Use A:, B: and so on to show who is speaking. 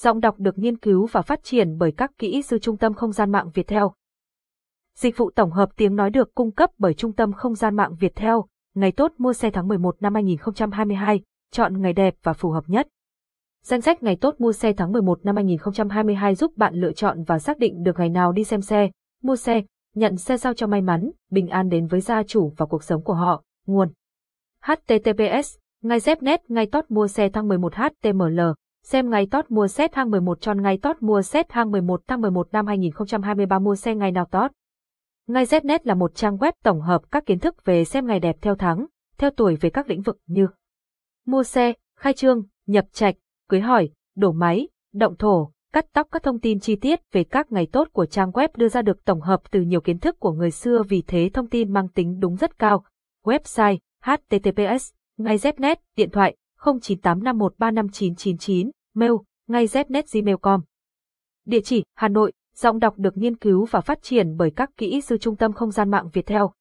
A: Giọng đọc được nghiên cứu và phát triển bởi các kỹ sư Trung tâm Không gian mạng Việt Theo. Dịch vụ tổng hợp tiếng nói được cung cấp bởi Trung tâm Không gian mạng Việt Theo. Ngày tốt mua xe tháng 11 năm 2022, chọn ngày đẹp và phù hợp nhất. Danh sách ngày tốt mua xe tháng 11 năm 2022 giúp bạn lựa chọn và xác định được ngày nào đi xem xe, mua xe, nhận xe sao cho may mắn, bình an đến với gia chủ và cuộc sống của họ. Nguồn https ngay dép net ngay tốt mua xe tháng 11 html Xem ngày tốt mua set hang 11 tròn ngày tốt mua set hang 11 tháng 11 năm 2023 mua xe ngày nào tốt. Ngay Znet là một trang web tổng hợp các kiến thức về xem ngày đẹp theo tháng, theo tuổi về các lĩnh vực như mua xe, khai trương, nhập trạch, cưới hỏi, đổ máy, động thổ, cắt tóc các thông tin chi tiết về các ngày tốt của trang web đưa ra được tổng hợp từ nhiều kiến thức của người xưa vì thế thông tin mang tính đúng rất cao. Website https ngay Znet điện thoại 0985135999 mail, ngay znet.gmail.com. Địa chỉ Hà Nội, giọng đọc được nghiên cứu và phát triển bởi các kỹ sư Trung tâm Không gian mạng Việt Theo.